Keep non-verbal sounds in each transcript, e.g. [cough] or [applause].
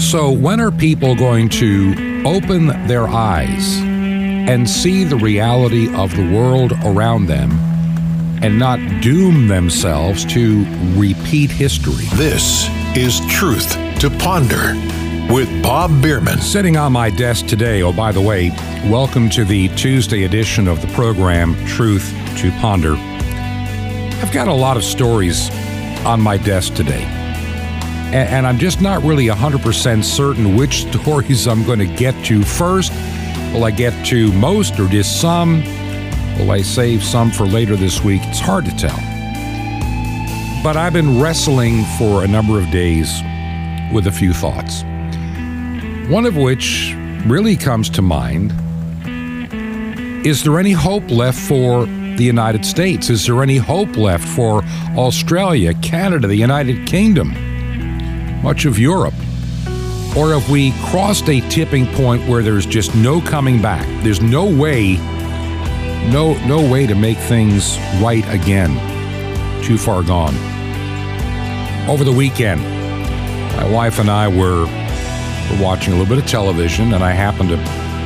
So, when are people going to open their eyes and see the reality of the world around them and not doom themselves to repeat history? This is Truth to Ponder with Bob Bierman. Sitting on my desk today, oh, by the way, welcome to the Tuesday edition of the program Truth to Ponder. I've got a lot of stories on my desk today. And, I'm just not really 100% certain which stories I'm going to get to first. Will I get to most or just some? Will I save some for later this week? It's hard to tell. But I've been wrestling for a number of days with a few thoughts. One of which really comes to mind is there any hope left for the United States? Is there any hope left for Australia, Canada, the United Kingdom, much of Europe? Or have we crossed a tipping point where there's just no coming back? There's no way no no way to make things right again. Too far gone. Over the weekend, my wife and I were we're watching a little bit of television, and I happened to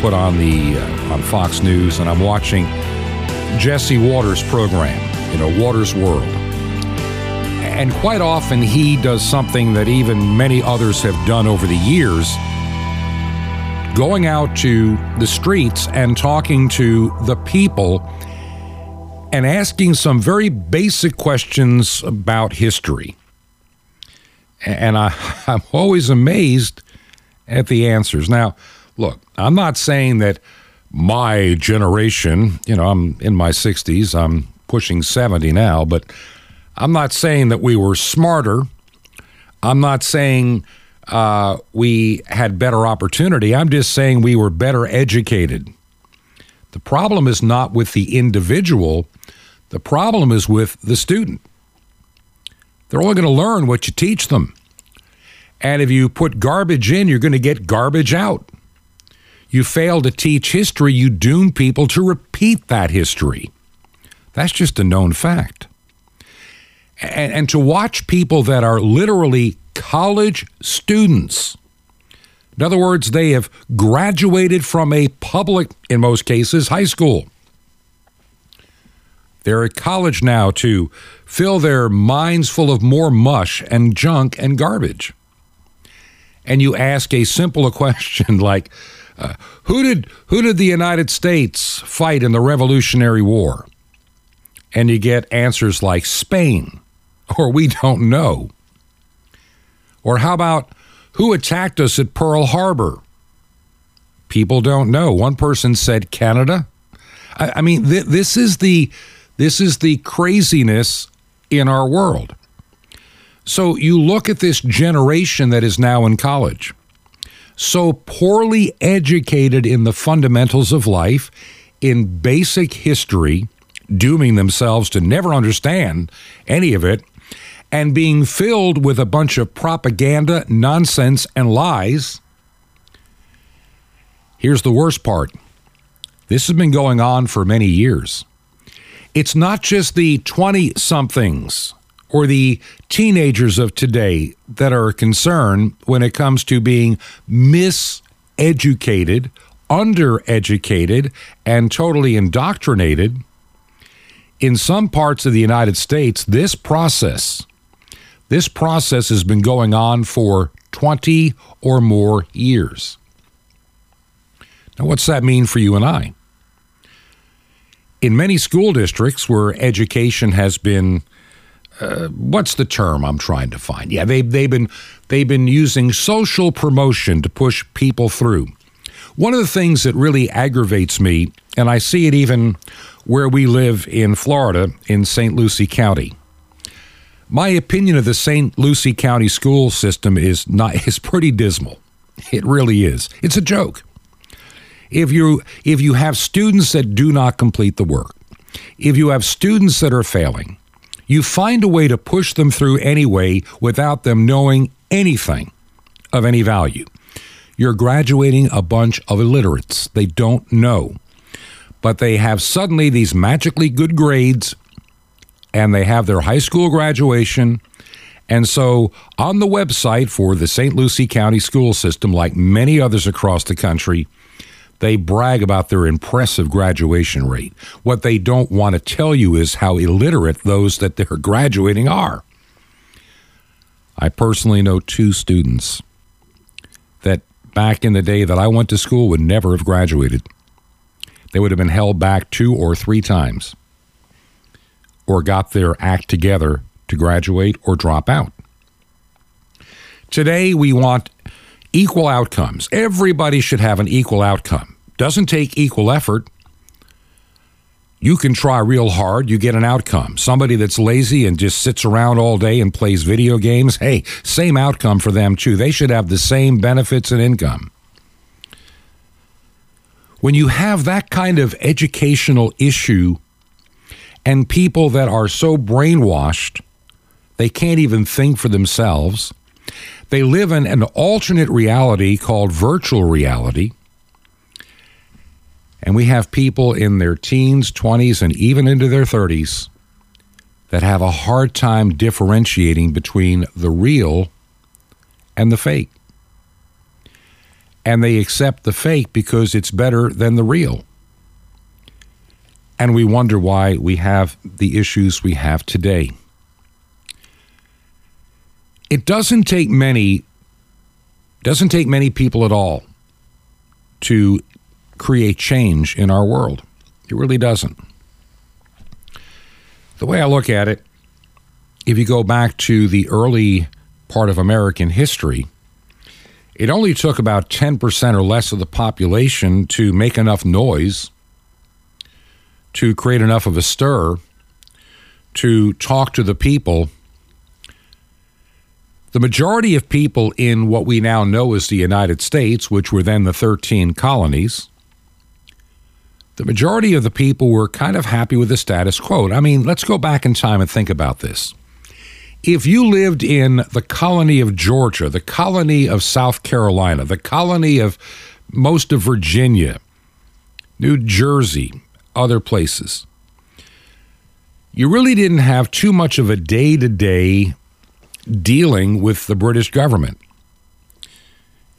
put on the uh, on Fox News, and I'm watching Jesse Watters' program, you know, Watters World. And quite often he does something that even many others have done over the years going out to the streets and talking to the people and asking some very basic questions about history. And I, [laughs] I'm always amazed at the answers. Now, look, I'm not saying that my generation, you know, I'm in my 60s, I'm pushing 70 now, but I'm not saying that we were smarter. I'm not saying uh, we had better opportunity. I'm just saying we were better educated. The problem is not with the individual, the problem is with the student. They're only going to learn what you teach them. And if you put garbage in, you're going to get garbage out. You fail to teach history, you doom people to repeat that history. That's just a known fact. And, and to watch people that are literally college students, in other words, they have graduated from a public, in most cases, high school. They're at college now to fill their minds full of more mush and junk and garbage and you ask a simple [laughs] question like, uh, "Who did who did the United States fight in the Revolutionary War?" And you get answers like Spain, or we don't know. Or how about who attacked us at Pearl Harbor? People don't know. One person said Canada. I, I mean, th- this is the this is the craziness in our world. So you look at this generation that is now in college, so poorly educated in the fundamentals of life, in basic history, dooming themselves to never understand any of it, and being filled with a bunch of propaganda, nonsense, and lies. Here's the worst part this has been going on for many years. It's not just the 20 somethings or the teenagers of today that are concerned when it comes to being miseducated, undereducated, and totally indoctrinated. In some parts of the United States, this process, this process has been going on for 20 or more years. Now, what's that mean for you and I? In many school districts where education has been uh, what's the term I'm trying to find? Yeah, they they've been they've been using social promotion to push people through. One of the things that really aggravates me, and I see it even where we live in Florida in St. Lucie County. My opinion of the St. Lucie County school system is not is pretty dismal. It really is. It's a joke. If you if you have students that do not complete the work, if you have students that are failing, you find a way to push them through anyway without them knowing anything of any value. You're graduating a bunch of illiterates. They don't know. But they have suddenly these magically good grades and they have their high school graduation And so, on the website for the St. Lucie County school system, like many others across the country, they brag about their impressive graduation rate. What they don't want to tell you is how illiterate those that they're graduating are. I personally know two students that back in the day that I went to school would never have graduated. They would have been held back two or three times or got their act together to graduate or drop out. Today, we want equal outcomes. Everybody should have an equal outcome. Doesn't take equal effort. You can try real hard, you get an outcome. Somebody that's lazy and just sits around all day and plays video games, hey, same outcome for them too. They should have the same benefits and income. When you have that kind of educational issue and people that are so brainwashed they can't even think for themselves. They live in an alternate reality called virtual reality. And we have people in their teens, 20s, and even into their 30s that have a hard time differentiating between the real and the fake. And they accept the fake because it's better than the real. And we wonder why we have the issues we have today. It doesn't take many doesn't take many people at all to create change in our world. It really doesn't. The way I look at it, if you go back to the early part of American history, it only took about 10% or less of the population to make enough noise, to create enough of a stir, to talk to the people the majority of people in what we now know as the United States, which were then the 13 colonies, the majority of the people were kind of happy with the status quo. I mean, let's go back in time and think about this. If you lived in the colony of Georgia, the colony of South Carolina, the colony of most of Virginia, New Jersey, other places, you really didn't have too much of a day to day dealing with the British government.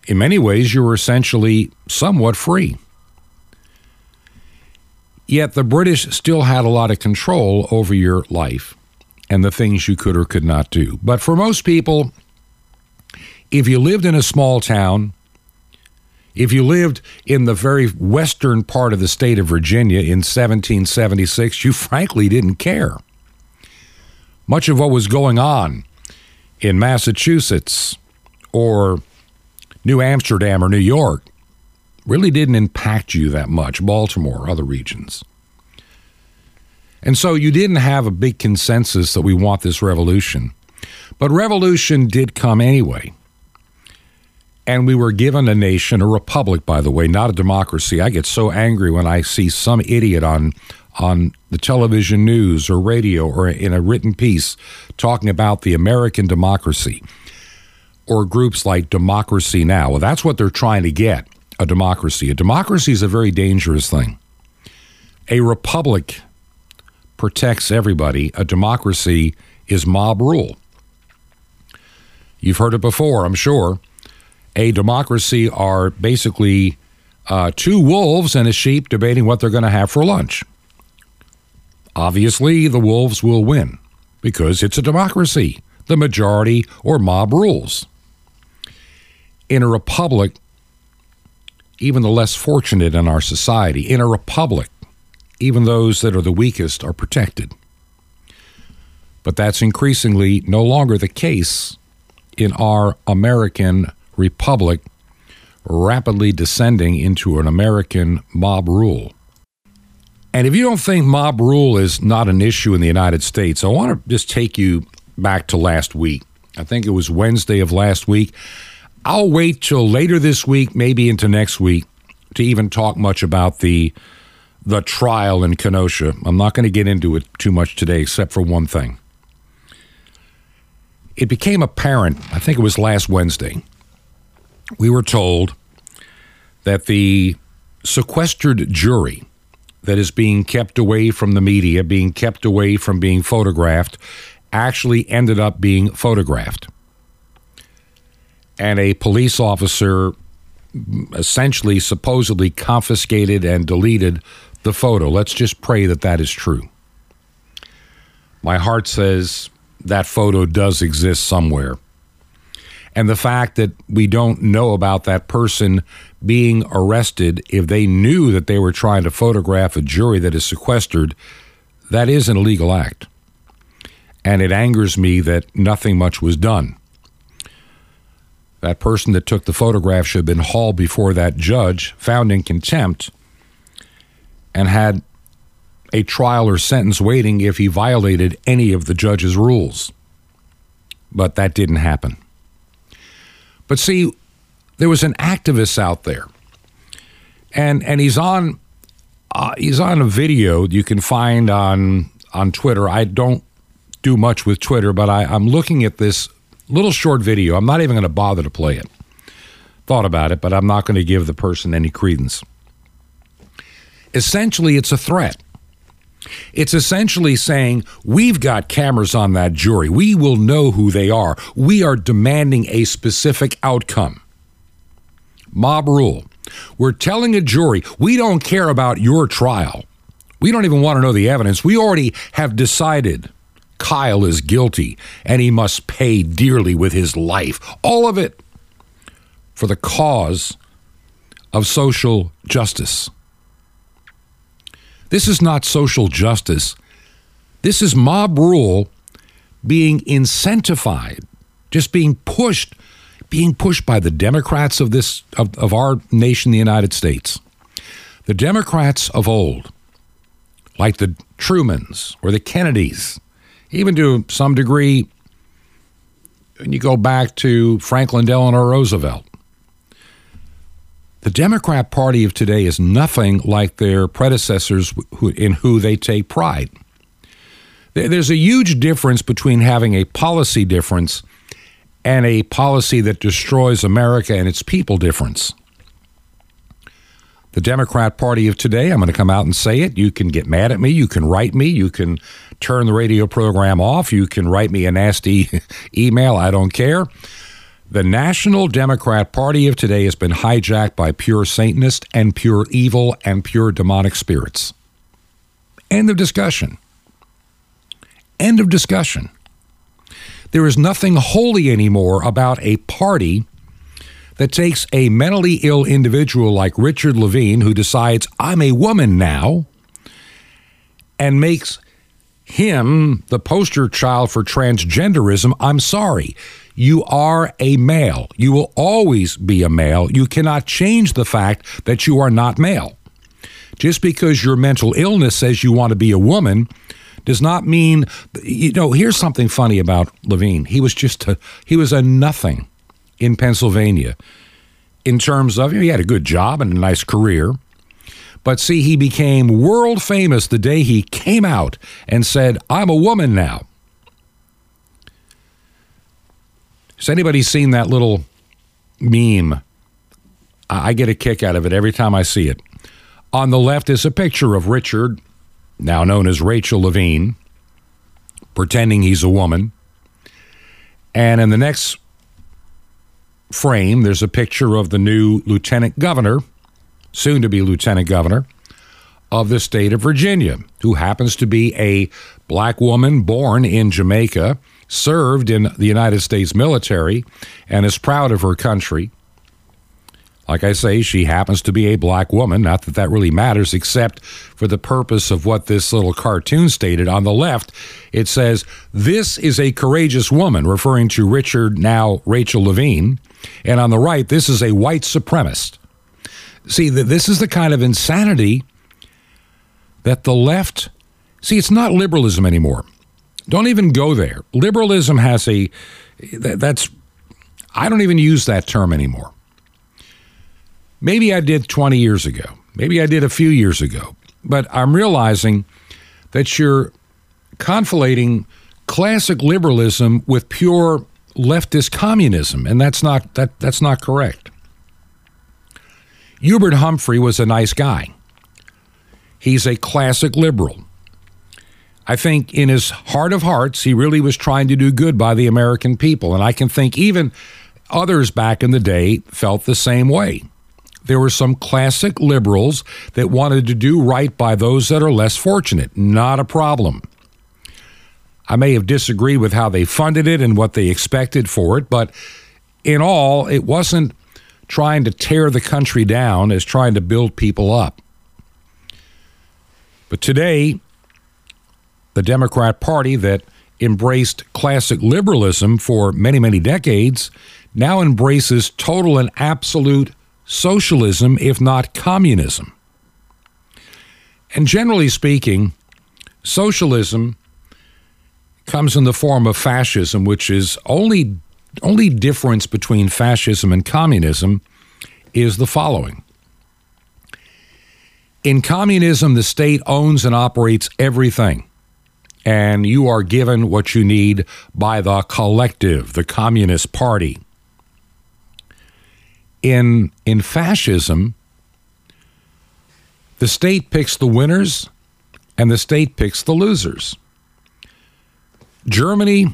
In many ways, you were essentially somewhat free. Yet the British still had a lot of control over your life and the things you could or could not do. But for most people, if you lived in a small town, if you lived in the very western part of the state of Virginia in 1776, you frankly didn't care. Much of what was going on in Massachusetts or New Amsterdam or New York really didn't impact you that much, Baltimore, other regions. And so you didn't have a big consensus that we want this revolution. But revolution did come anyway. And we were given a nation, a republic, by the way, not a democracy. I get so angry when I see some idiot on on the television news or radio or in a written piece talking about the American democracy or groups like Democracy Now. Well, that's what they're trying to get a democracy. A democracy is a very dangerous thing. A republic protects everybody, a democracy is mob rule. You've heard it before, I'm sure. A democracy are basically uh, two wolves and a sheep debating what they're going to have for lunch. Obviously, the wolves will win because it's a democracy. The majority or mob rules. In a republic, even the less fortunate in our society, in a republic, even those that are the weakest are protected. But that's increasingly no longer the case in our American republic, rapidly descending into an American mob rule. And if you don't think mob rule is not an issue in the United States, I want to just take you back to last week. I think it was Wednesday of last week. I'll wait till later this week, maybe into next week, to even talk much about the the trial in Kenosha. I'm not going to get into it too much today, except for one thing. It became apparent, I think it was last Wednesday, we were told that the sequestered jury that is being kept away from the media, being kept away from being photographed, actually ended up being photographed. And a police officer essentially supposedly confiscated and deleted the photo. Let's just pray that that is true. My heart says that photo does exist somewhere. And the fact that we don't know about that person being arrested, if they knew that they were trying to photograph a jury that is sequestered, that is an illegal act. And it angers me that nothing much was done. That person that took the photograph should have been hauled before that judge, found in contempt, and had a trial or sentence waiting if he violated any of the judge's rules. But that didn't happen. But see, there was an activist out there, and and he's on uh, he's on a video you can find on on Twitter. I don't do much with Twitter, but I, I'm looking at this little short video. I'm not even going to bother to play it. Thought about it, but I'm not going to give the person any credence. Essentially, it's a threat. It's essentially saying, We've got cameras on that jury. We will know who they are. We are demanding a specific outcome. Mob rule. We're telling a jury, we don't care about your trial. We don't even want to know the evidence. We already have decided Kyle is guilty and he must pay dearly with his life. All of it for the cause of social justice. This is not social justice. This is mob rule being incentivized, just being pushed, being pushed by the Democrats of this of, of our nation, the United States. The Democrats of old, like the Trumans or the Kennedys, even to some degree, when you go back to Franklin Delano Roosevelt, the Democrat Party of today is nothing like their predecessors who, in who they take pride. There's a huge difference between having a policy difference and a policy that destroys America and its people difference. The Democrat Party of today, I'm going to come out and say it. You can get mad at me. You can write me. You can turn the radio program off. You can write me a nasty [laughs] email. I don't care. The National Democrat Party of today has been hijacked by pure Satanist and pure evil and pure demonic spirits. End of discussion. End of discussion. There is nothing holy anymore about a party that takes a mentally ill individual like Richard Levine, who decides, I'm a woman now, and makes him the poster child for transgenderism. I'm sorry. You are a male. You will always be a male. You cannot change the fact that you are not male. Just because your mental illness says you want to be a woman does not mean you know here's something funny about Levine. He was just a, he was a nothing in Pennsylvania in terms of he had a good job and a nice career. But see, he became world famous the day he came out and said, I'm a woman now. Has anybody seen that little meme? I get a kick out of it every time I see it. On the left is a picture of Richard, now known as Rachel Levine, pretending he's a woman. And in the next frame, there's a picture of the new lieutenant governor, soon to be lieutenant governor, of the state of Virginia, who happens to be a black woman born in Jamaica served in the United States military and is proud of her country. Like I say, she happens to be a black woman. Not that that really matters, except for the purpose of what this little cartoon stated. On the left, it says, This is a courageous woman, referring to Richard, now Rachel Levine. And on the right, this is a white supremacist. See, this is the kind of insanity that the left. See, it's not liberalism anymore. Don't even go there. Liberalism has a that's I don't even use that term anymore. Maybe I did 20 years ago. Maybe I did a few years ago. But I'm realizing that you're conflating classic liberalism with pure leftist communism, and that's not that that's not correct. Hubert Humphrey was a nice guy. He's a classic liberal. I think in his heart of hearts, he really was trying to do good by the American people. And I can think even others back in the day felt the same way. There were some classic liberals that wanted to do right by those that are less fortunate. Not a problem. I may have disagreed with how they funded it and what they expected for it, but in all, it wasn't trying to tear the country down as trying to build people up. But today, the Democrat Party that embraced classic liberalism for many, many decades now embraces total and absolute socialism, if not communism. And generally speaking, socialism comes in the form of fascism, which is only only difference between fascism and communism is the following. In communism, the state owns and operates everything, and you are given what you need by the collective, the Communist Party in in fascism, the state picks the winners and the state picks the losers. Germany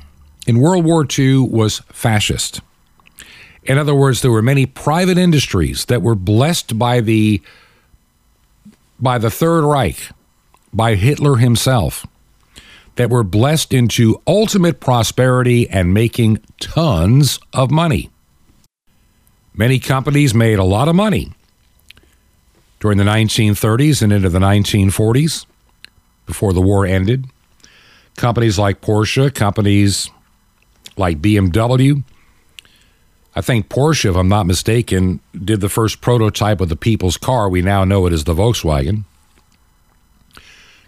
in World War II was fascist. In other words, there were many private industries that were blessed by the by the Third Reich, by Hitler himself, that were blessed into ultimate prosperity and making tons of money. Many companies made a lot of money during the 1930s and into the 1940s before the war ended. Companies like Porsche, companies like BMW. I think Porsche, if I'm not mistaken, did the first prototype of the people's car. We now know it as the Volkswagen.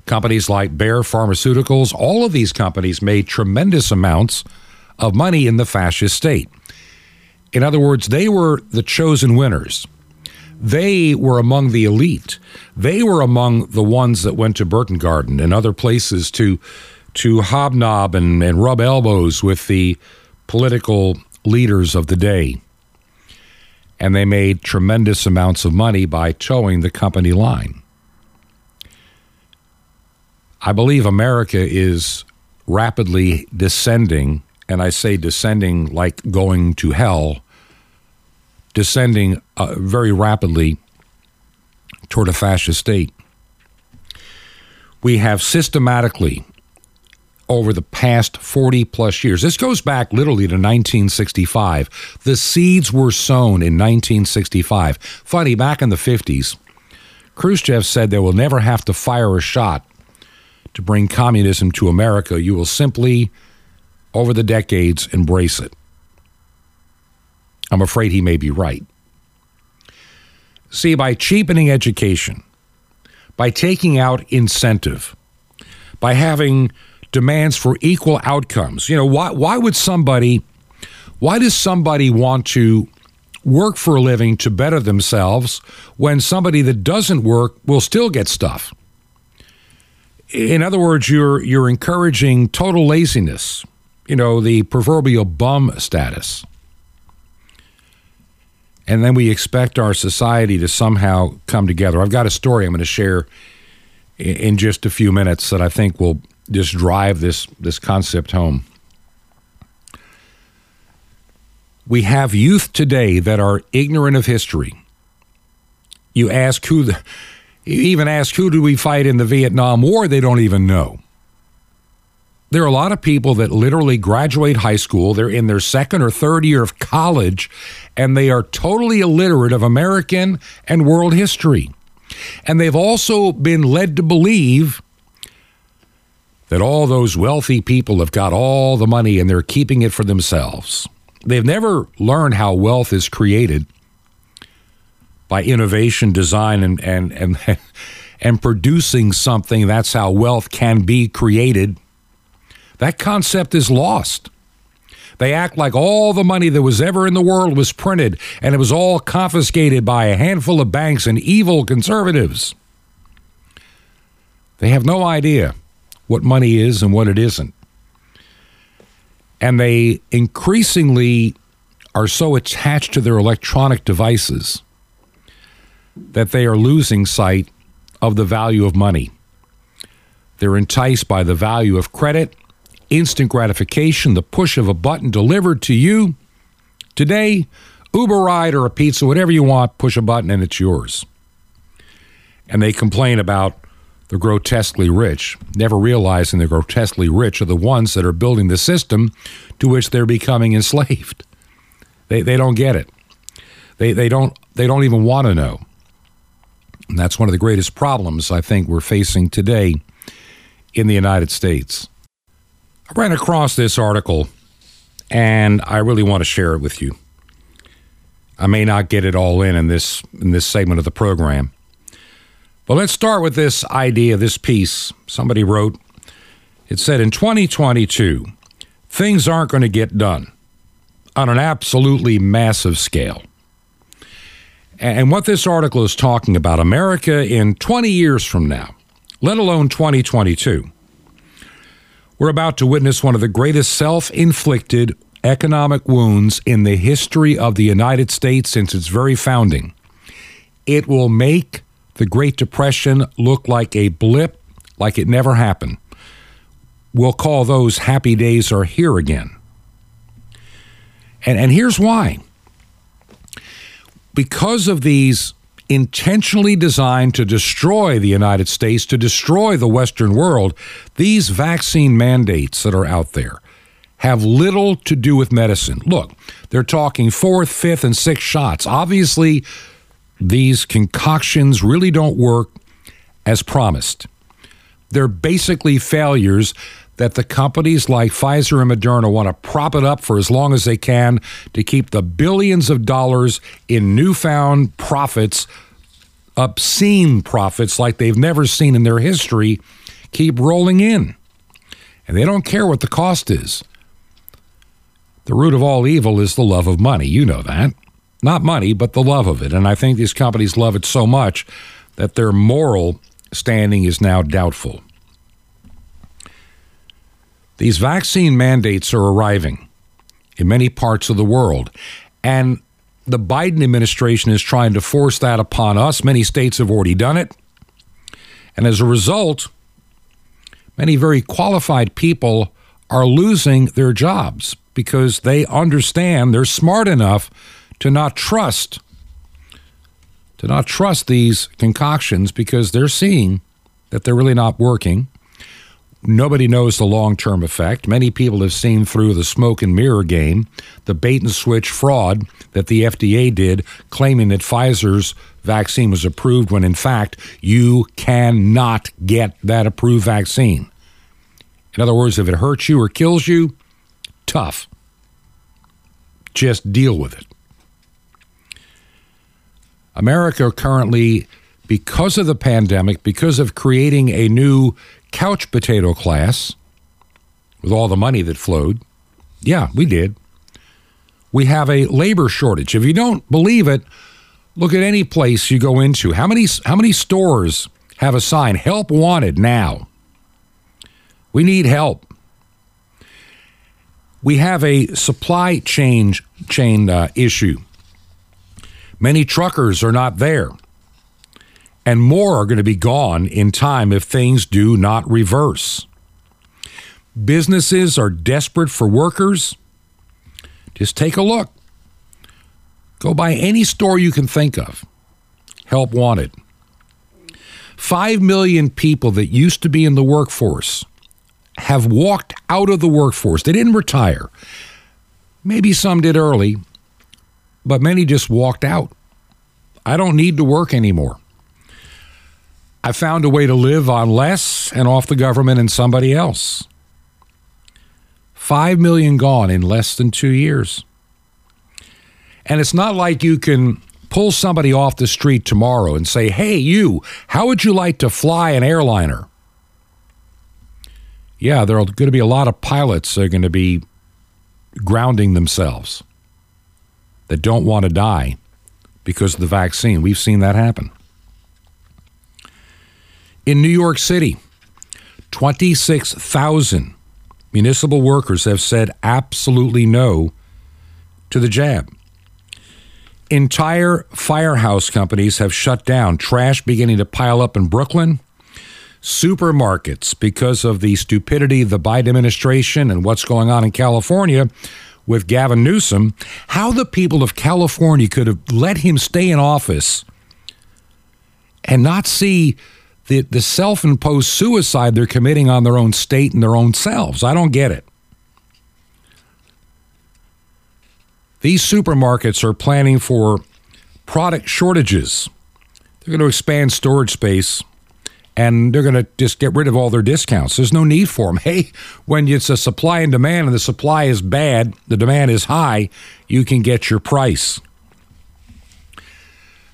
Companies like Bayer Pharmaceuticals, all of these companies made tremendous amounts of money in the fascist state. In other words, they were the chosen winners. They were among the elite. They were among the ones that went to Berchtesgaden and other places to to hobnob and, and rub elbows with the political leaders of the day. And they made tremendous amounts of money by toeing the company line. I believe America is rapidly descending and I say descending like going to hell, descending uh, very rapidly toward a fascist state. We have systematically, over the past 40 plus years, this goes back literally to 1965. The seeds were sown in 1965. Funny, back in the 50s, Khrushchev said they will never have to fire a shot to bring communism to America. You will simply over the decades embrace it. I'm afraid he may be right. See, by cheapening education, by taking out incentive, by having demands for equal outcomes, you know, why, why would somebody, why does somebody want to work for a living to better themselves when somebody that doesn't work will still get stuff? In other words, you're, you're encouraging total laziness you know, the proverbial bum status. And then we expect our society to somehow come together. I've got a story I'm going to share in just a few minutes that I think will just drive this, this concept home. We have youth today that are ignorant of history. You ask who the, you even ask who do we fight in the Vietnam War, they don't even know there are a lot of people that literally graduate high school, they're in their second or third year of college, and they are totally illiterate of American and world history. And they've also been led to believe that all those wealthy people have got all the money and they're keeping it for themselves. They've never learned how wealth is created by innovation, design, and, and, and, [laughs] and producing something. That's how wealth can be created that concept is lost. They act like all the money that was ever in the world was printed and it was all confiscated by a handful of banks and evil conservatives. They have no idea what money is and what it isn't. And they increasingly are so attached to their electronic devices that they are losing sight of the value of money. They're enticed by the value of credit, instant gratification, the push of a button delivered to you. Today, Uber ride or a pizza, whatever you want, push a button and it's yours. And they complain about the grotesquely rich, never realizing the grotesquely rich are the ones that are building the system to which they're becoming enslaved. They, they don't get it. They, they, don't, they don't even want to know. And that's one of the greatest problems I think we're facing today in the United States. I ran across this article and I really want to share it with you. I may not get it all in in this in this segment of the program. But let's start with this idea, this piece somebody wrote. It said in 2022, things aren't going to get done on an absolutely massive scale. And what this article is talking about, America in 20 years from now, let alone 2022, we're about to witness one of the greatest self inflicted economic wounds in the history of the United States since its very founding. It will make the Great Depression look like a blip, like it never happened. We'll call those happy days are here again. And, and here's why because of these intentionally designed to destroy the United States, to destroy the Western world, these vaccine mandates that are out there have little to do with medicine. Look, they're talking fourth, fifth, and sixth shots. Obviously, these concoctions really don't work as promised. They're basically failures that the companies like Pfizer and Moderna want to prop it up for as long as they can to keep the billions of dollars in newfound profits, obscene profits like they've never seen in their history, keep rolling in. And they don't care what the cost is. The root of all evil is the love of money. You know that. Not money, but the love of it. And I think these companies love it so much that their moral standing is now doubtful. These vaccine mandates are arriving in many parts of the world. And the Biden administration is trying to force that upon us. Many states have already done it. And as a result, many very qualified people are losing their jobs because they understand they're smart enough to not trust to not trust these concoctions because they're seeing that they're really not working Nobody knows the long term effect. Many people have seen through the smoke and mirror game, the bait and switch fraud that the FDA did, claiming that Pfizer's vaccine was approved when in fact you cannot get that approved vaccine. In other words, if it hurts you or kills you, tough. Just deal with it. America currently, because of the pandemic, because of creating a new couch potato class with all the money that flowed. Yeah, we did. We have a labor shortage. If you don't believe it, look at any place you go into. How many how many stores have a sign help wanted now? We need help. We have a supply chain chain uh, issue. Many truckers are not there and more are going to be gone in time if things do not reverse. Businesses are desperate for workers. Just take a look. Go by any store you can think of. Help wanted. Five million people that used to be in the workforce have walked out of the workforce. They didn't retire. Maybe some did early, but many just walked out. I don't need to work anymore. I found a way to live on less and off the government and somebody else. Five million gone in less than two years. And it's not like you can pull somebody off the street tomorrow and say, hey, you, how would you like to fly an airliner? Yeah, there are going to be a lot of pilots that are going to be grounding themselves that don't want to die because of the vaccine. We've seen that happen. In New York City, 26,000 municipal workers have said absolutely no to the jab. Entire firehouse companies have shut down, trash beginning to pile up in Brooklyn. supermarkets because of the stupidity of the Biden administration and what's going on in California with Gavin Newsom, how the people of California could have let him stay in office and not see the, the self imposed suicide they're committing on their own state and their own selves. I don't get it. These supermarkets are planning for product shortages. They're going to expand storage space and they're going to just get rid of all their discounts. There's no need for them. [laughs] Hey, when it's a supply and demand and the supply is bad, the demand is high, you can get your price.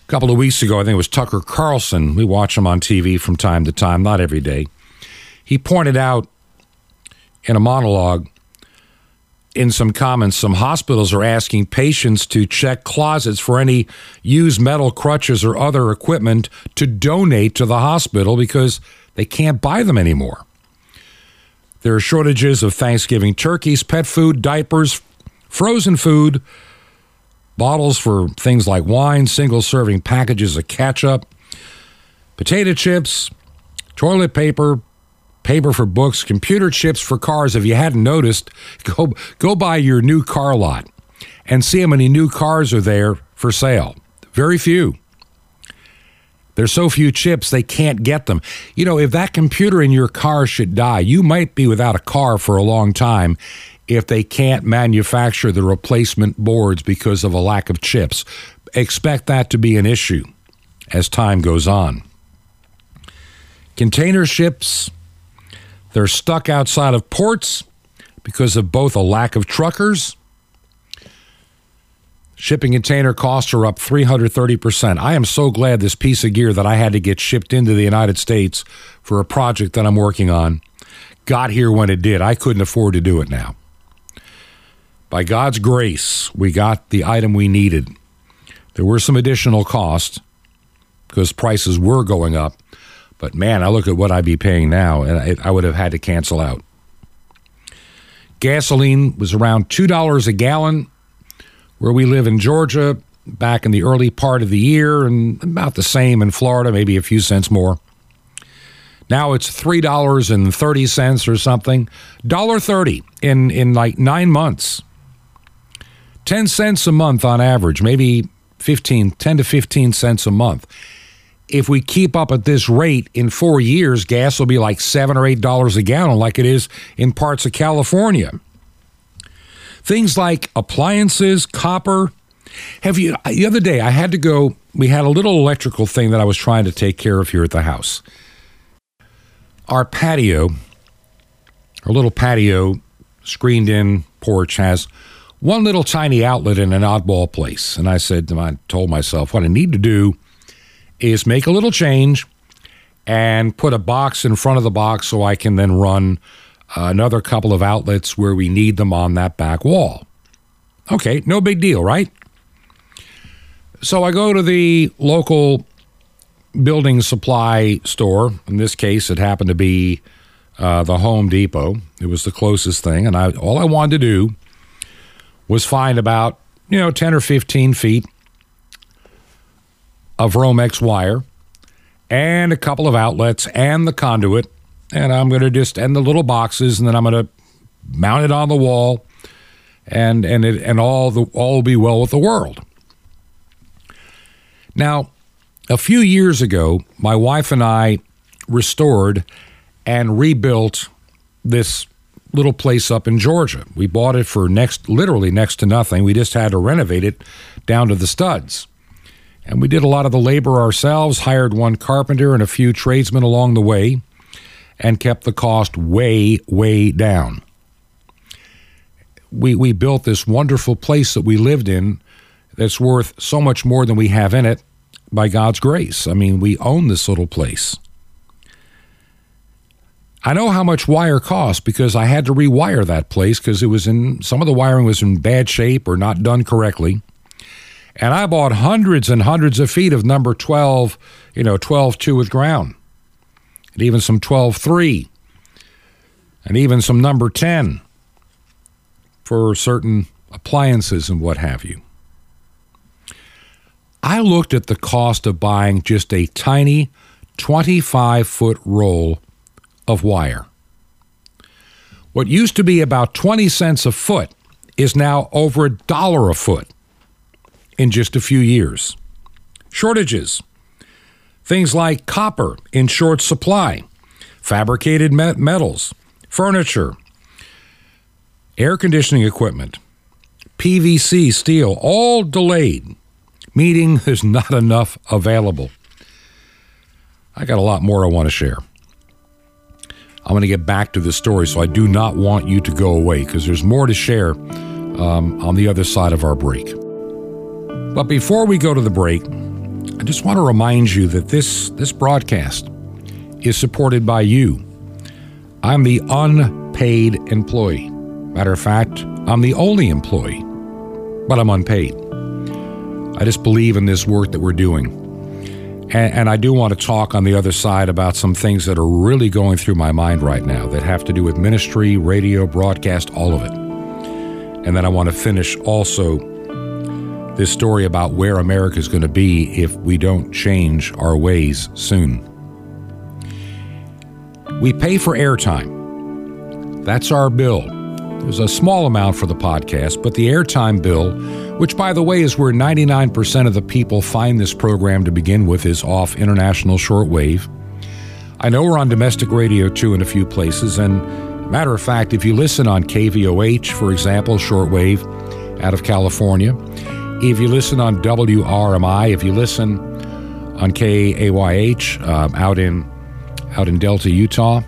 A couple of weeks ago, I think it was Tucker Carlson. We watch him on TV from time to time, not every day. He pointed out in a monologue in some comments, some hospitals are asking patients to check closets for any used metal crutches or other equipment to donate to the hospital because they can't buy them anymore. There are shortages of Thanksgiving turkeys, pet food, diapers, frozen food, bottles for things like wine, single serving packages of ketchup, potato chips, toilet paper, paper for books, computer chips for cars. If you hadn't noticed, [laughs] go go by your new car lot and see how many new cars are there for sale. Very few. There's so few chips they can't get them. You know, if that computer in your car should die, you might be without a car for a long time if they can't manufacture the replacement boards because of a lack of chips. Expect that to be an issue as time goes on. Container ships, they're stuck outside of ports because of both a lack of truckers. Shipping container costs are up 330%. I am so glad this piece of gear that I had to get shipped into the United States for a project that I'm working on got here when it did. I couldn't afford to do it now. By God's grace, we got the item we needed. There were some additional costs because prices were going up. But man, I look at what I'd be paying now, and I, I would have had to cancel out. Gasoline was around $2 a gallon where we live in Georgia back in the early part of the year, and about the same in Florida, maybe a few cents more. Now it's three dollars and thirty cents or something, dollar thirty in in like nine months. 10 cents a month on average, maybe 15, 10 to 15 cents a month. If we keep up at this rate in four years, gas will be like seven or eight dollars a gallon, like it is in parts of California. Things like appliances, copper. Have you, the other day, I had to go, we had a little electrical thing that I was trying to take care of here at the house. Our patio, our little patio screened in porch has one little tiny outlet in an oddball place. And I said, I told myself, what I need to do is make a little change and put a box in front of the box so I can then run another couple of outlets where we need them on that back wall. Okay, no big deal, right? So I go to the local building supply store. In this case, it happened to be uh, the Home Depot. It was the closest thing, and I all I wanted to do was find about, you know, 10 or 15 feet of Romex wire and a couple of outlets and the conduit. And I'm going to just, and the little boxes, and then I'm going to mount it on the wall and, and, it, and all, the, all will be well with the world. Now, a few years ago, my wife and I restored and rebuilt this little place up in Georgia. We bought it for next, literally next to nothing. We just had to renovate it down to the studs. And we did a lot of the labor ourselves, hired one carpenter and a few tradesmen along the way, and kept the cost way, way down. We, we built this wonderful place that we lived in that's worth so much more than we have in it by God's grace. I mean, we own this little place. I know how much wire costs because I had to rewire that place because it was in some of the wiring was in bad shape or not done correctly. And I bought hundreds and hundreds of feet of number 12, you know, 12 2 with ground. And even some 12 3. And even some number 10 for certain appliances and what have you. I looked at the cost of buying just a tiny 25 foot roll of wire. What used to be about 20 cents a foot is now over a dollar a foot in just a few years. Shortages. Things like copper in short supply, fabricated metals, furniture, air conditioning equipment, PVC, steel, all delayed, meaning there's [laughs] not enough available. I got a lot more I want to share. I'm going to get back to the story, so I do not want you to go away because there's more to share um, on the other side of our break. But before we go to the break, I just want to remind you that this, this broadcast is supported by you. I'm the unpaid employee. Matter of fact, I'm the only employee, but I'm unpaid. I just believe in this work that we're doing. And, and, I do want to talk on the other side about some things that are really going through my mind right now that have to do with ministry, radio, broadcast, all of it. And then I want to finish also this story about where America is going to be if we don't change our ways soon. We pay for airtime. That's our bill. There's a small amount for the podcast, but the airtime bill, which by the way is where 99% of the people find this program to begin with, is off international shortwave. I know we're on domestic radio too in a few places, and matter of fact, if you listen on KVOH, for example, shortwave out of California, if you listen on WRMI, if you listen on KAYH um, out in out in Delta, Utah,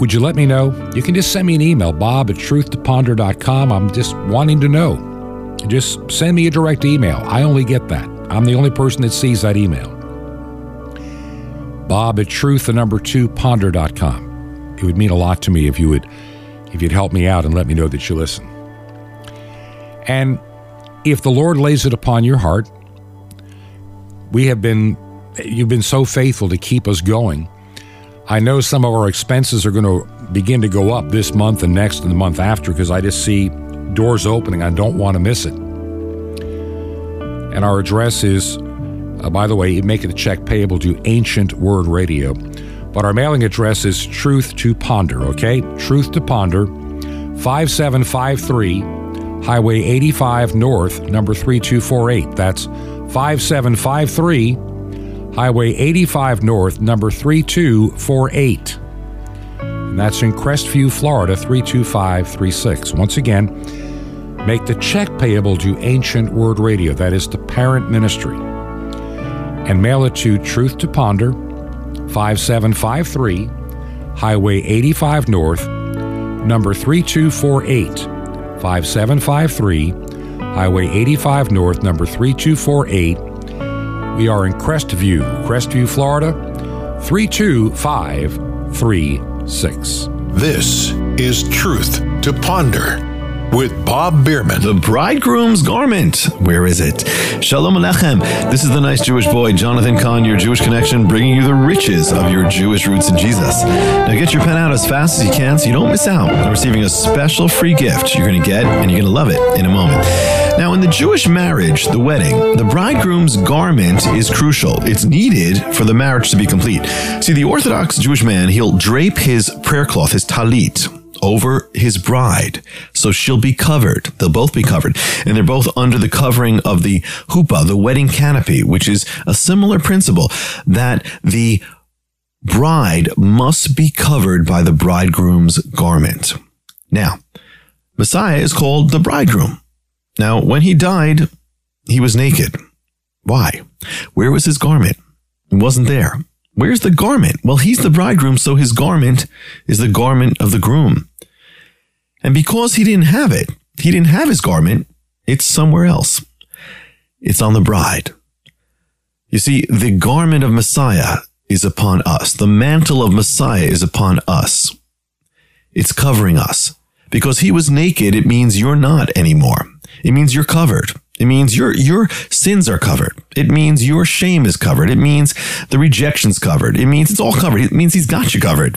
would you let me know? You can just send me an email, bob at truthtoponder.com. I'm just wanting to know. Just send me a direct email. I only get that. I'm the only person that sees that email. Bob at truth, the number two, ponder.com. It would mean a lot to me if you would if you'd help me out and let me know that you listen. And if the Lord lays it upon your heart, we have been, you've been so faithful to keep us going. I know some of our expenses are going to begin to go up this month and next and the month after because I just see doors opening. I don't want to miss it. And our address is, uh, by the way, make it a check payable to Ancient Word Radio. But our mailing address is Truth to Ponder, okay? Truth to Ponder, 5753 Highway 85 North, number 3248. That's 5753, Highway 85 North, number 3248. And that's in Crestview, Florida, 32536. Once again, make the check payable to Ancient Word Radio, that is the parent ministry, and mail it to Truth to Ponder, 5753, Highway 85 North, number 3248. 5753, Highway 85 North, number 3248. We are in Crestview, Crestview, Florida, 32536. This is Truth to Ponder with Bob Bierman. The bridegroom's garment. Where is it? Shalom Alechem. This is the nice Jewish boy, Jonathan Cahn, your Jewish connection, bringing you the riches of your Jewish roots in Jesus. Now get your pen out as fast as you can so you don't miss out on receiving a special free gift you're going to get and you're going to love it in a moment. Now, in the Jewish marriage, the wedding, the bridegroom's garment is crucial. It's needed for the marriage to be complete. See, the Orthodox Jewish man, he'll drape his prayer cloth, his talit, over his bride. So she'll be covered. They'll both be covered. And they're both under the covering of the huppah, the wedding canopy, which is a similar principle that the bride must be covered by the bridegroom's garment. Now, Messiah is called the bridegroom. Now, when he died, he was naked. Why? Where was his garment? It wasn't there. Where's the garment? Well, he's the bridegroom, so his garment is the garment of the groom. And because he didn't have it, he didn't have his garment, it's somewhere else. It's on the bride. You see, the garment of Messiah is upon us. The mantle of Messiah is upon us. It's covering us. Because he was naked, it means you're not anymore. It means you're covered. It means your your sins are covered. It means your shame is covered. It means the rejection's covered. It means it's all covered. It means he's got you covered.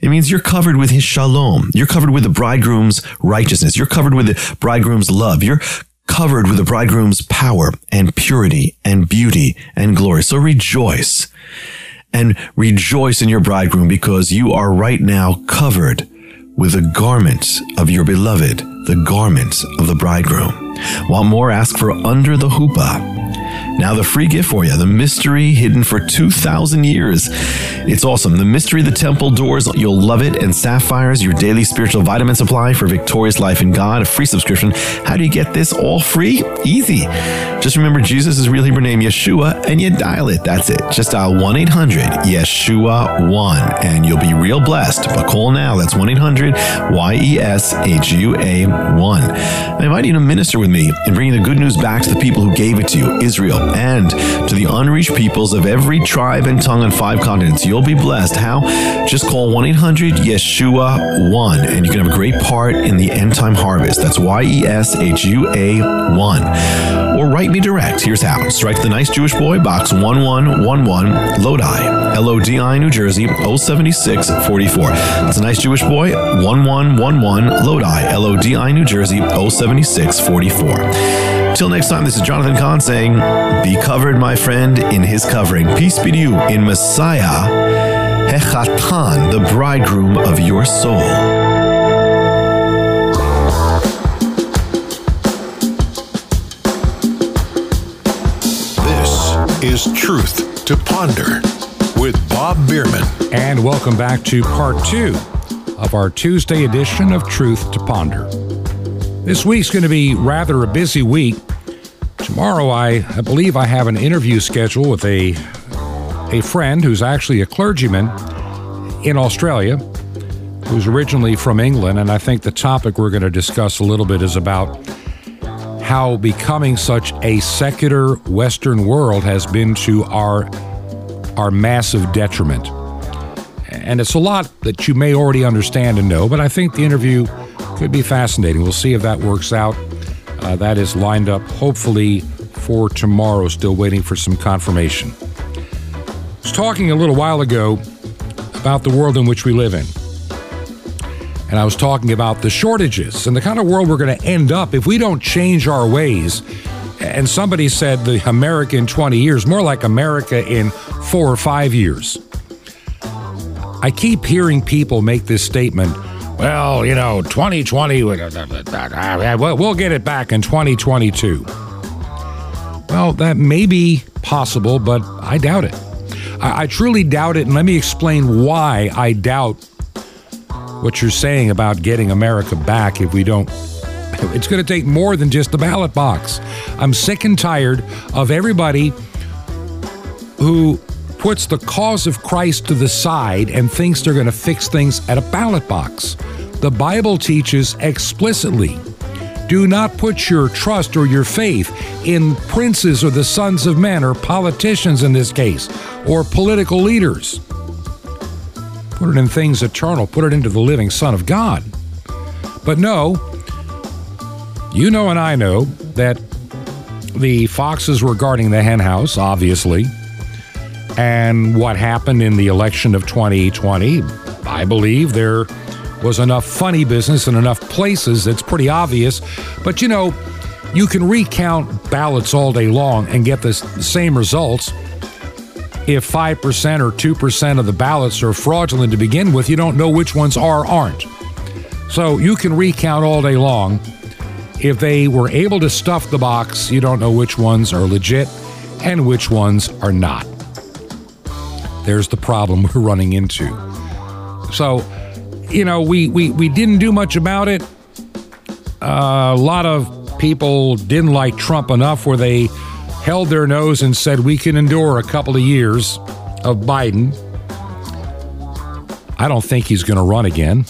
It means you're covered with his shalom. You're covered with the bridegroom's righteousness. You're covered with the bridegroom's love. You're covered with the bridegroom's power and purity and beauty and glory. So rejoice and rejoice in your bridegroom because you are right now covered with the garments of your beloved, the garments of the bridegroom. Want more? Ask for under the chuppah. Now, the free gift for you, the mystery hidden for 2,000 years. It's awesome. The mystery of the temple doors, you'll love it. And sapphires, your daily spiritual vitamin supply for victorious life in God, a free subscription. How do you get this all free? Easy. Just remember Jesus' is real Hebrew name, Yeshua, and you dial it. That's it. Just dial 1 800 Yeshua 1, and you'll be real blessed. But call now. That's 1 800 Y E S H U A 1. I invite you to minister with me in bringing the good news back to the people who gave it to you, Israel and to the unreached peoples of every tribe and tongue on five continents. You'll be blessed. How? Just call 1 800 Yeshua 1 and you can have a great part in the end time harvest. That's Y E S H U A 1. Or write me direct. Here's how. Strike the nice Jewish boy, box 1111, Lodi, L O D I, New Jersey, 07644. That's a nice Jewish boy, 1111, Lodi, L O D I, New Jersey, 07644. Till next time, this is Jonathan Cahn saying, Be covered, my friend, in his covering. Peace be to you in Messiah, Hechatan, the bridegroom of your soul. This is Truth to Ponder with Bob Bierman. And welcome back to part two of our Tuesday edition of Truth to Ponder. This week's going to be rather a busy week. Tomorrow, I, I believe I have an interview scheduled with a, a friend who's actually a clergyman in Australia, who's originally from England. And I think the topic we're going to discuss a little bit is about how becoming such a secular Western world has been to our, our massive detriment. And it's a lot that you may already understand and know, but I think the interview could be fascinating. We'll see if that works out. Uh, that is lined up hopefully for tomorrow, still waiting for some confirmation. I was talking a little while ago about the world in which we live in. And I was talking about the shortages and the kind of world we're going to end up if we don't change our ways. And somebody said the America in 20 years, more like America in four or five years. I keep hearing people make this statement well, you know, 2020, ah, we'll get it back in 2022. Well, that may be possible, but I doubt it. I, I, truly doubt it, and let me explain why I doubt what you're saying about getting America back if we don't. [laughs] It's going to take more than just the ballot box. I'm sick and tired of everybody who puts the cause of Christ to the side and thinks they're going to fix things at a ballot box. The Bible teaches explicitly do not put your trust or your faith in princes or the sons of men or politicians in this case or political leaders. Put it in things eternal, put it into the living Son of God. But no, you know and I know that the foxes were guarding the henhouse, obviously. And what happened in the election of 2020, I believe there was enough funny business in enough places it's pretty obvious. But you know, you can recount ballots all day long and get the same results. If 5% or 2% of the ballots are fraudulent to begin with, you don't know which ones are or aren't. So you can recount all day long. If they were able to stuff the box, you don't know which ones are legit and which ones are not. Problem [laughs] we're running into. So, you know, we, we, we didn't do much about it. Uh, a lot of people didn't like Trump enough where they held their nose and said, we can endure a couple of years of Biden. I don't think he's going to run again.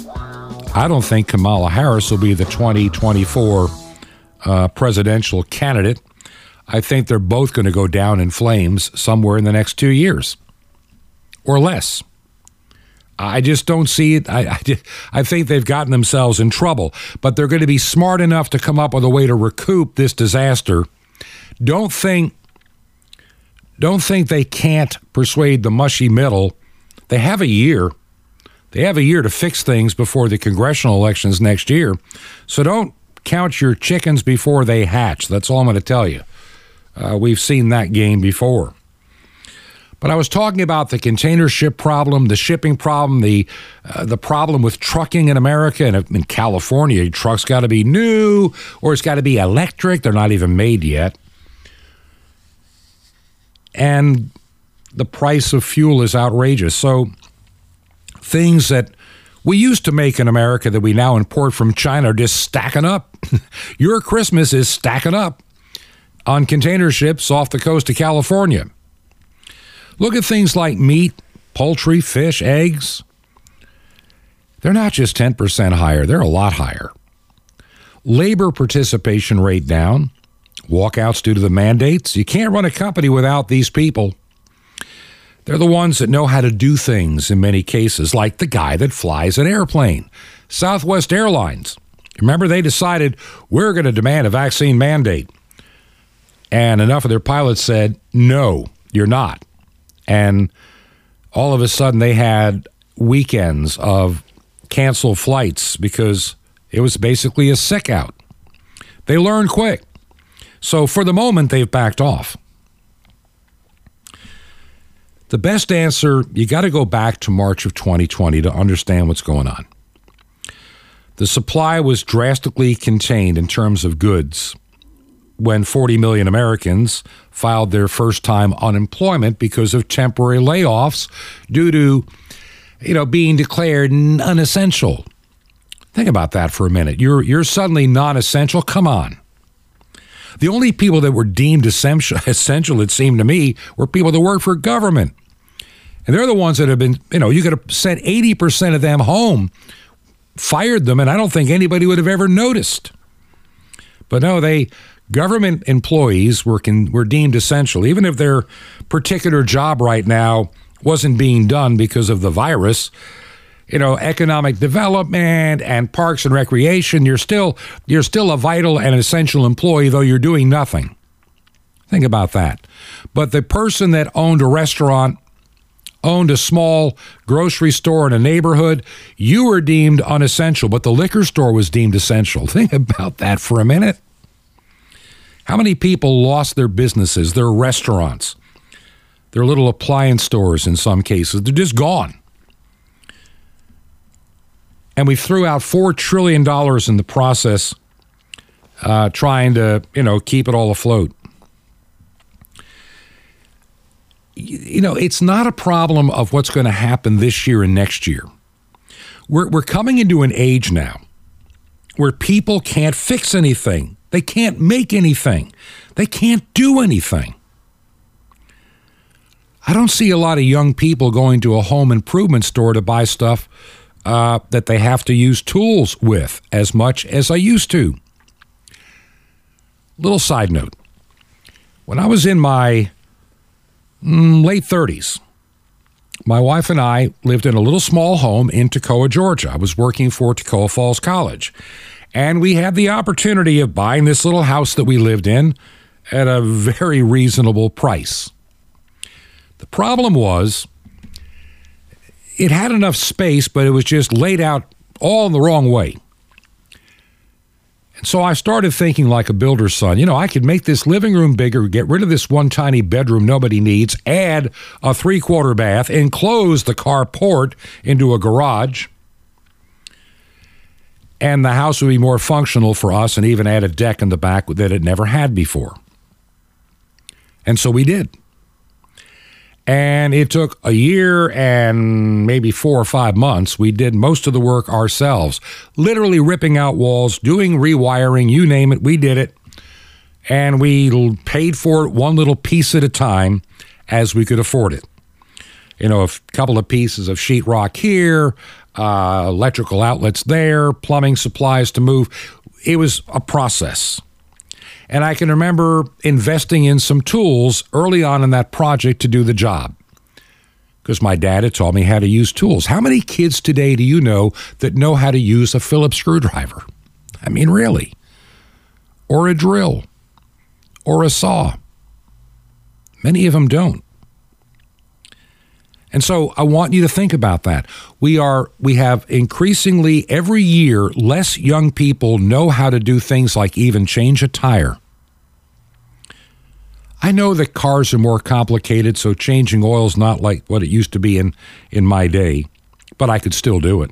I don't think Kamala Harris will be the 2024 uh, presidential candidate. I think they're both going to go down in flames somewhere in the next two years or less. I just don't see it. I, I, I, think they've gotten themselves in trouble, but they're going to be smart enough to come up with a way to recoup this disaster. Don't think, don't think they can't persuade the mushy middle. They have a year. They have a year to fix things before the congressional elections next year. So don't count your chickens before they hatch. That's all I'm going to tell you. Uh, we've seen that game before. But I was talking about the container ship problem, the shipping problem, the uh, the problem with trucking in America and in California. Trucks got to be new or it's got to be electric. They're not even made yet. And the price of fuel is outrageous. So things that we used to make in America that we now import from China are just stacking up. [laughs] Your Christmas is stacking up on container ships off the coast of California. Look at things like meat, poultry, fish, eggs. They're not just 10% higher, they're a lot higher. Labor participation rate down, walkouts due to the mandates. You can't run a company without these people. They're the ones that know how to do things in many cases, like the guy that flies an airplane. Southwest Airlines. Remember, they decided we're going to demand a vaccine mandate. And enough of their pilots said, no, you're not. And all of a sudden, they had weekends of canceled flights because it was basically a sick out. They learned quick. So for the moment, they've backed off. The best answer, you got to go back to March of 2020 to understand what's going on. The supply was drastically contained in terms of goods when 40 million Americans filed their first time unemployment because of temporary layoffs due to you know being declared unessential. Think about that for a minute. You're you're suddenly non-essential. Come on. The only people that were deemed essential, [laughs] essential, it seemed to me, were people that work for government. And they're the ones that have been, you know, you could have sent 80% of them home, fired them, and I don't think anybody would have ever noticed. But no, they government employees were were deemed essential, even if their particular job right now wasn't being done because of the virus. You know, economic development and parks and recreation. You're still you're still a vital and essential employee, though you're doing nothing. Think about that. But the person that owned a restaurant owned a small grocery store in a neighborhood, you were deemed unessential, but the liquor store was deemed essential. [laughs] Think about that for a minute. How many people lost their businesses, their restaurants, their little appliance stores in some cases? They're just gone. And we threw out $4 trillion in the process uh, trying to, you know, keep it all afloat. You know, it's not a problem of what's going to happen this year and next year. We're, we're coming into an age now where people can't fix anything. They can't make anything, they can't do anything. I don't see a lot of young people going to a home improvement store to buy stuff uh, that they have to use tools with as much as I used to. Little side note when I was in my mm, late 30s, my wife and I lived in a little small home in Toccoa, Georgia. I was working for Toccoa Falls College. And we had the opportunity of buying this little house that we lived in at a very reasonable price. The problem was it had enough space, but it was just laid out all in the wrong way. And so I started thinking like a builder's son. You know, I could make this living room bigger, get rid of this one tiny bedroom nobody needs, add a three quarter bath, enclose the carport into a garage and the house would be more functional for us and even add a deck in the back that it never had before. And so we did. And it took a year and maybe four or five months. We did most of the work ourselves, literally ripping out walls, doing rewiring, you name it, we did it. And we paid for it one little piece at a time as we could afford it. You know, a couple of pieces of sheetrock here, uh, electrical outlets there, plumbing supplies to move. It was a process. And I can remember investing in some tools early on in that project to do the job because my dad had taught me how to use tools. How many kids today do you know that know how to use a Phillips screwdriver? I mean, really? Or a drill? Or a saw? Many of them don't. And so I want you to think about that. We are we have increasingly every year less young people know how to do things like even change a tire. I know that cars are more complicated, so changing oil is not like what it used to be in, in my day, but I could still do it.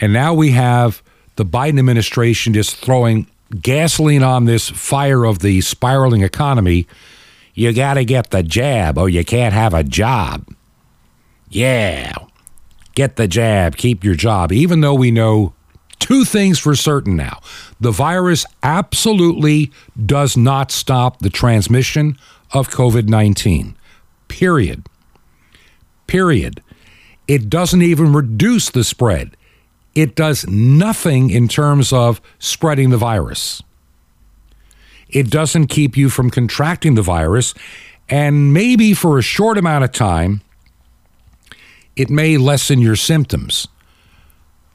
And now we have the Biden administration just throwing gasoline on this fire of the spiraling economy. You got to get the jab or you can't have a job. Yeah. Get the jab, keep your job, even though we know two things for certain now. The virus absolutely does not stop the transmission of COVID 19. Period. Period. It doesn't even reduce the spread it does nothing in terms of spreading the virus. It doesn't keep you from contracting the virus, and maybe for a short amount of time, it may lessen your symptoms.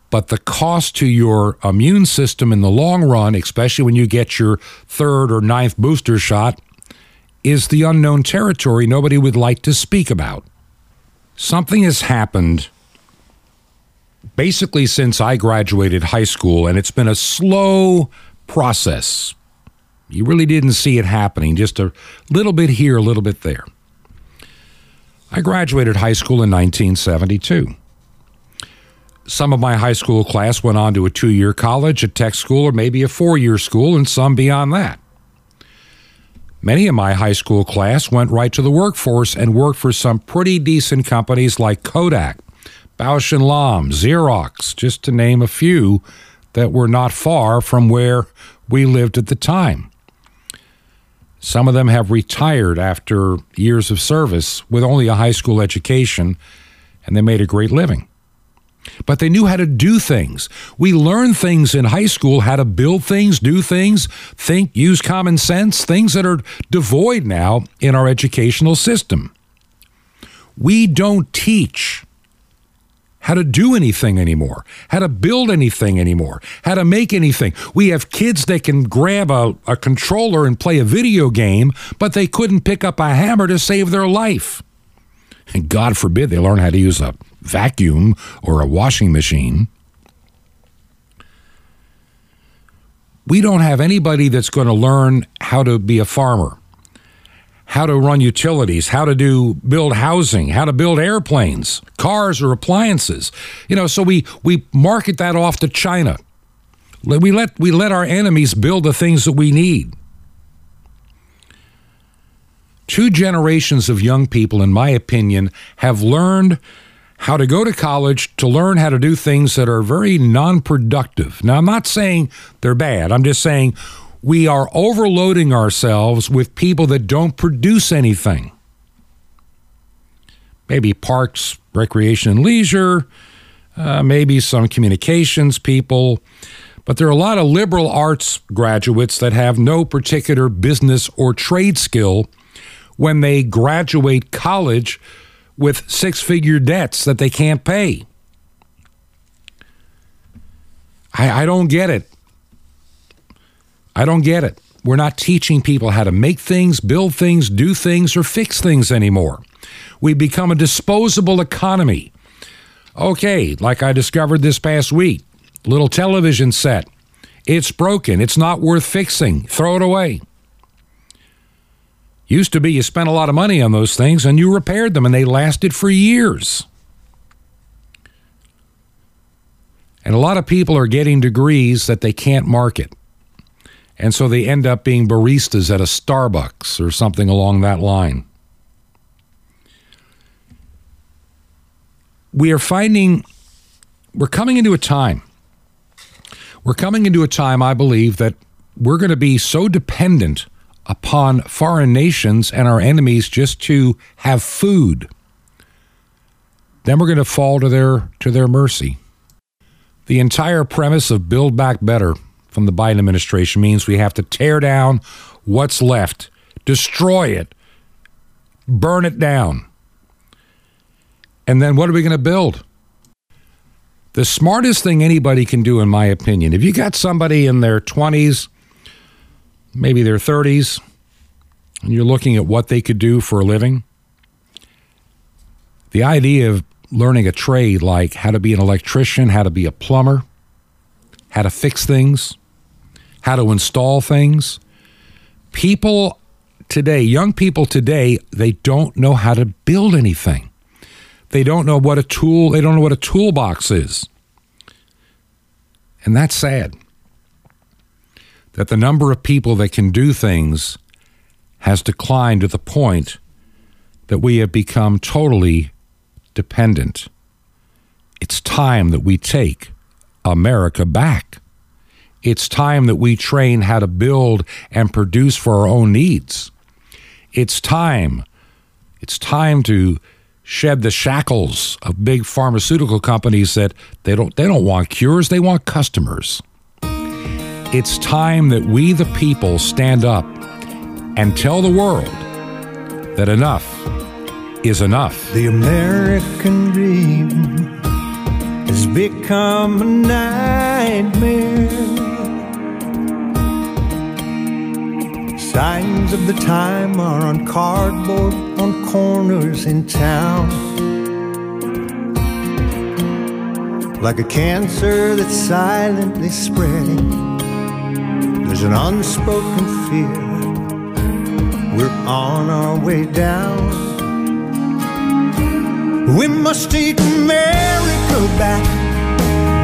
But the cost to your immune system in the long run, especially when you get your third or ninth booster shot, is the unknown territory nobody would like to speak about. Something has happened basically since I graduated high school, and it's been a slow process. You really didn't see it happening, just a little bit here, a little bit there. I graduated high school in 1972. Some of my high school class went on to a two year college, a tech school, or maybe a four year school, and some beyond that. Many of my high school class went right to the workforce and worked for some pretty decent companies like Kodak, Bausch and Lomb, Xerox, just to name a few that were not far from where we lived at the time. Some of them have retired after years of service with only a high school education, and they made a great living. But they knew how to do things. We learn things in high school how to build things, do things, think, use common sense, things that are devoid now in our educational system. We don't teach how to do anything anymore, how to build anything anymore, how to make anything. We have kids that can grab a, a controller and play a video game, but they couldn't pick up a hammer to save their life. And God forbid they learn how to use a vacuum or a washing machine. We don't have anybody that's going to learn how to be a farmer how to run utilities, how to do build housing, how to build airplanes, cars or appliances. You know, so we we market that off to China. We let we let our enemies build the things that we need. Two generations of young people in my opinion have learned how to go to college to learn how to do things that are very non-productive. Now I'm not saying they're bad. I'm just saying we are overloading ourselves with people that don't produce anything. Maybe parks, recreation, and leisure, uh, maybe some communications people. But there are a lot of liberal arts graduates that have no particular business or trade skill when they graduate college with six figure debts that they can't pay. I, I don't get it. I don't get it. We're not teaching people how to make things, build things, do things, or fix things anymore. We become a disposable economy. Okay, like I discovered this past week, little television set. It's broken. It's not worth fixing. Throw it away. Used to be you spent a lot of money on those things and you repaired them and they lasted for years. And a lot of people are getting degrees that they can't market. And so they end up being baristas at a Starbucks or something along that line. We are finding, we're coming into a time, we're coming into a time, I believe, that we're going to be so dependent upon foreign nations and our enemies just to have food. Then we're going to fall to their to their mercy. The entire premise of Build Back Better from the Biden administration means we have to tear down what's left, destroy it, burn it down. And then what are we going to build? The smartest thing anybody can do, in my opinion, if you got somebody in their 20s, maybe their 30s, and you're looking at what they could do for a living, The idea of learning a trade like how to be an electrician, how to be a plumber, how to fix things, how to install things. People today, young people today, they don't know how to build anything. They don't know what a tool, they don't know what a toolbox is. And that's sad. That the number of people that can do things has declined to the point that we have become totally dependent. It's time that we take America back. It's time that we train how to build and produce for our own needs. It's time. It's time to shed the shackles of big pharmaceutical companies that they don't they don't want cures, they want customers. It's time that we the people stand up and tell the world that enough is enough. The American dream has become a nightmare. Signs of the time are on cardboard on corners in town. Like a cancer that's silently spreading, there's an unspoken fear. We're on our way down. We must take America back.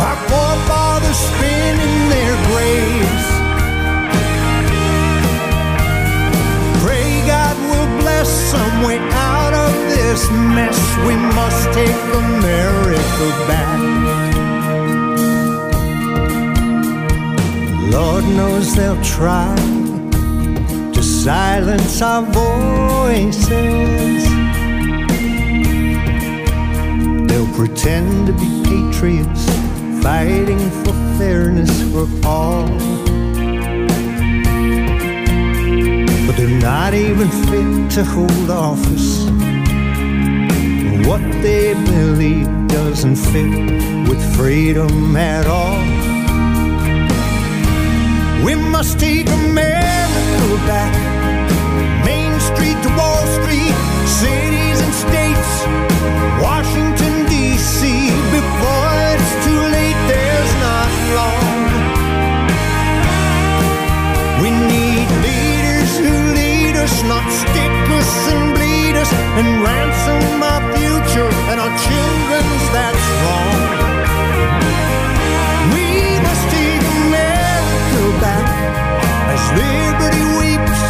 our forefathers in their graves. Pray God will bless some way out of this mess. We must take America back. Lord knows they'll try to silence our voices. They'll pretend to be patriots, fighting for fairness for all. But they're not even fit to hold office. What they believe doesn't fit with freedom at all. We must take America back. Main Street to Wall Street, cities and states, Washington, D.C. Before it's too long. We need leaders who lead us, not stick us and bleed us, and ransom our future and our children's. That's wrong. We must take America back as liberty weeps.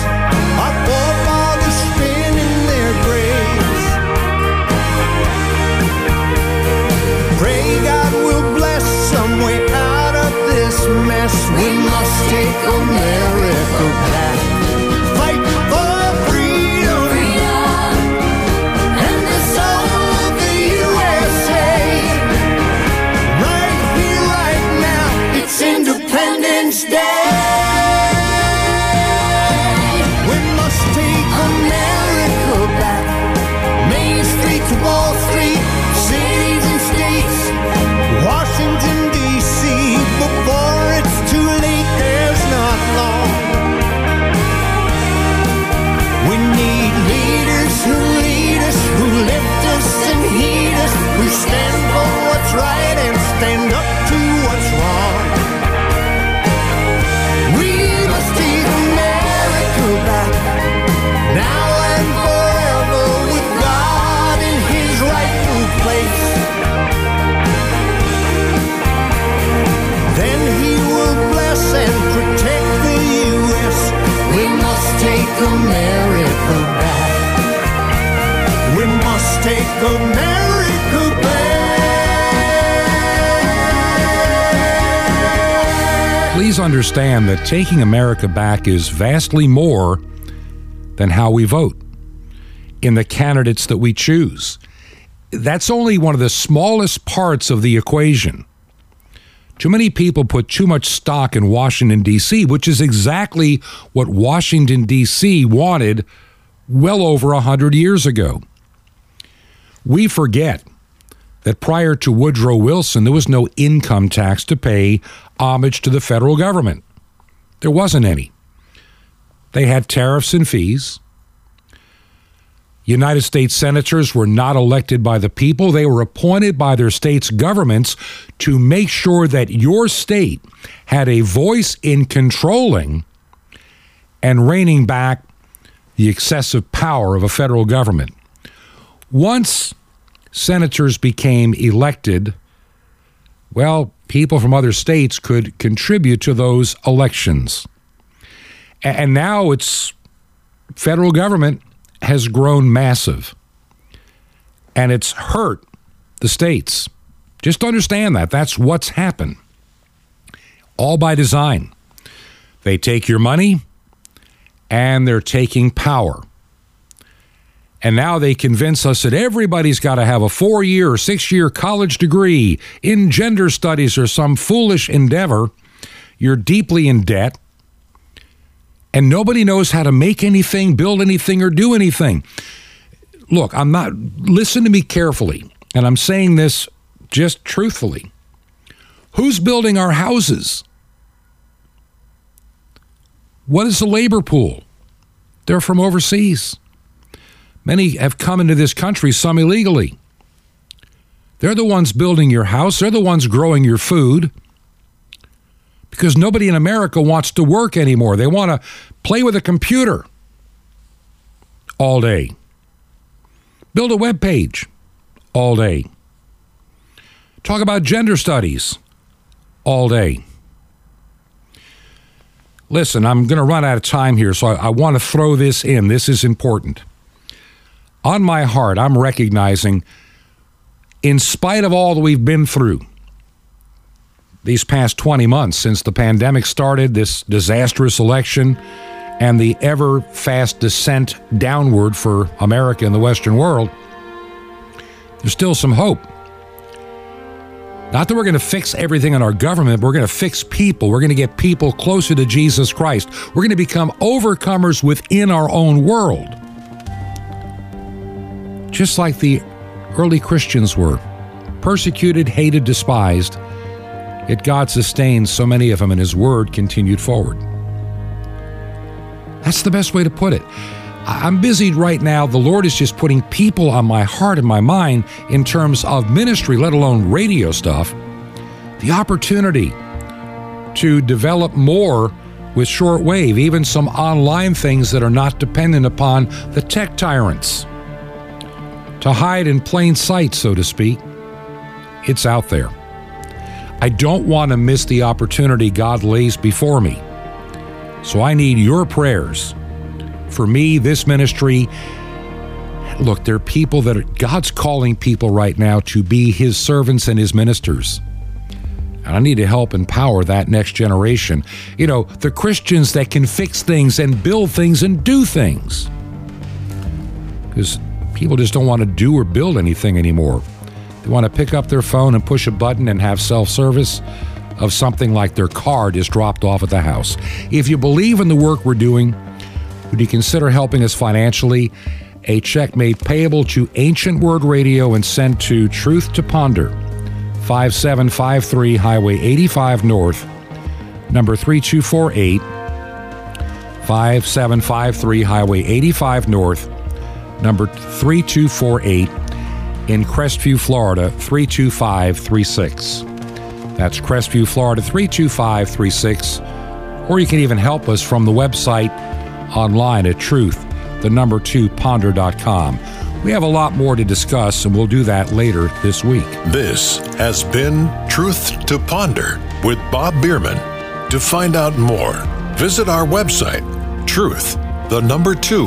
Understand that taking America back is vastly more than how we vote in the candidates that we choose. that's only one of the smallest parts of the equation. Too many people put too much stock in Washington, D.C., which is exactly what Washington, D.C. wanted well over a 100 years ago. We forget that prior to Woodrow Wilson, there was no income tax to pay homage to the federal government. There wasn't any. They had tariffs and fees. United States senators were not elected by the people. They were appointed by their state's governments to make sure that your state had a voice in controlling and reining back the excessive power of a federal government. Once senators became elected, well, people from other states could contribute to those elections. And now it's federal government has grown massive and it's hurt the states. Just understand that. That's what's happened. All by design. They take your money and they're taking power. And now they convince us that everybody's got to have a four year or six year college degree in gender studies or some foolish endeavor. You're deeply in debt and nobody knows how to make anything, build anything, or do anything. Look, I'm not, listen to me carefully, and I'm saying this just truthfully. Who's building our houses? What is the labor pool? They're from overseas. Many have come into this country, some illegally. They're the ones building your house, they're the ones growing your food because nobody in America wants to work anymore. They want to play with a computer all day, build a web page all day, talk about gender studies all day. Listen, I'm going to run out of time here, so I, I want to throw this in. This is important. On my heart, I'm recognizing, in spite of all that we've been through, these past 20 months since the pandemic started, this disastrous election, and the ever fast descent downward for America and the Western world, there's still some hope. Not that we're going to fix everything in our government, we're going to fix people. We're going to get people closer to Jesus Christ. We're going to become overcomers within our own world. Just like the early Christians were persecuted, hated, despised Yet God sustained so many of them, and His word continued forward. That's the best way to put it. I'm busy right now. The Lord is just putting people on my heart and my mind in terms of ministry, let alone radio stuff. The opportunity to develop more with shortwave, even some online things that are not dependent upon the tech tyrants. To hide in plain sight, so to speak, it's out there. I don't want to miss the opportunity God lays before me. So I need your prayers for me, this ministry. Look, there are people that are, God's calling people right now to be His servants and His ministers. And I need to help empower that next generation. You know, the Christians that can fix things and build things and do things. Because people just don't want to do or build anything anymore. They want to pick up their phone and push a button and have self service of something like their car is dropped off at the house. If you believe in the work we're doing, would you consider helping us financially? A check made payable to Ancient Word Radio and sent to Truth to Ponder, 5753 Highway 85 North, number 3248. 5753 Highway 85 North, number 3248 in Crestview, Florida 32536. That's Crestview, Florida 32536. Or you can even help us from the website online at truth, the number two ponder.com. We have a lot more to discuss, and we'll do that later this week. This has been Truth to Ponder with Bob Bierman. To find out more, visit our website, truth, the number two,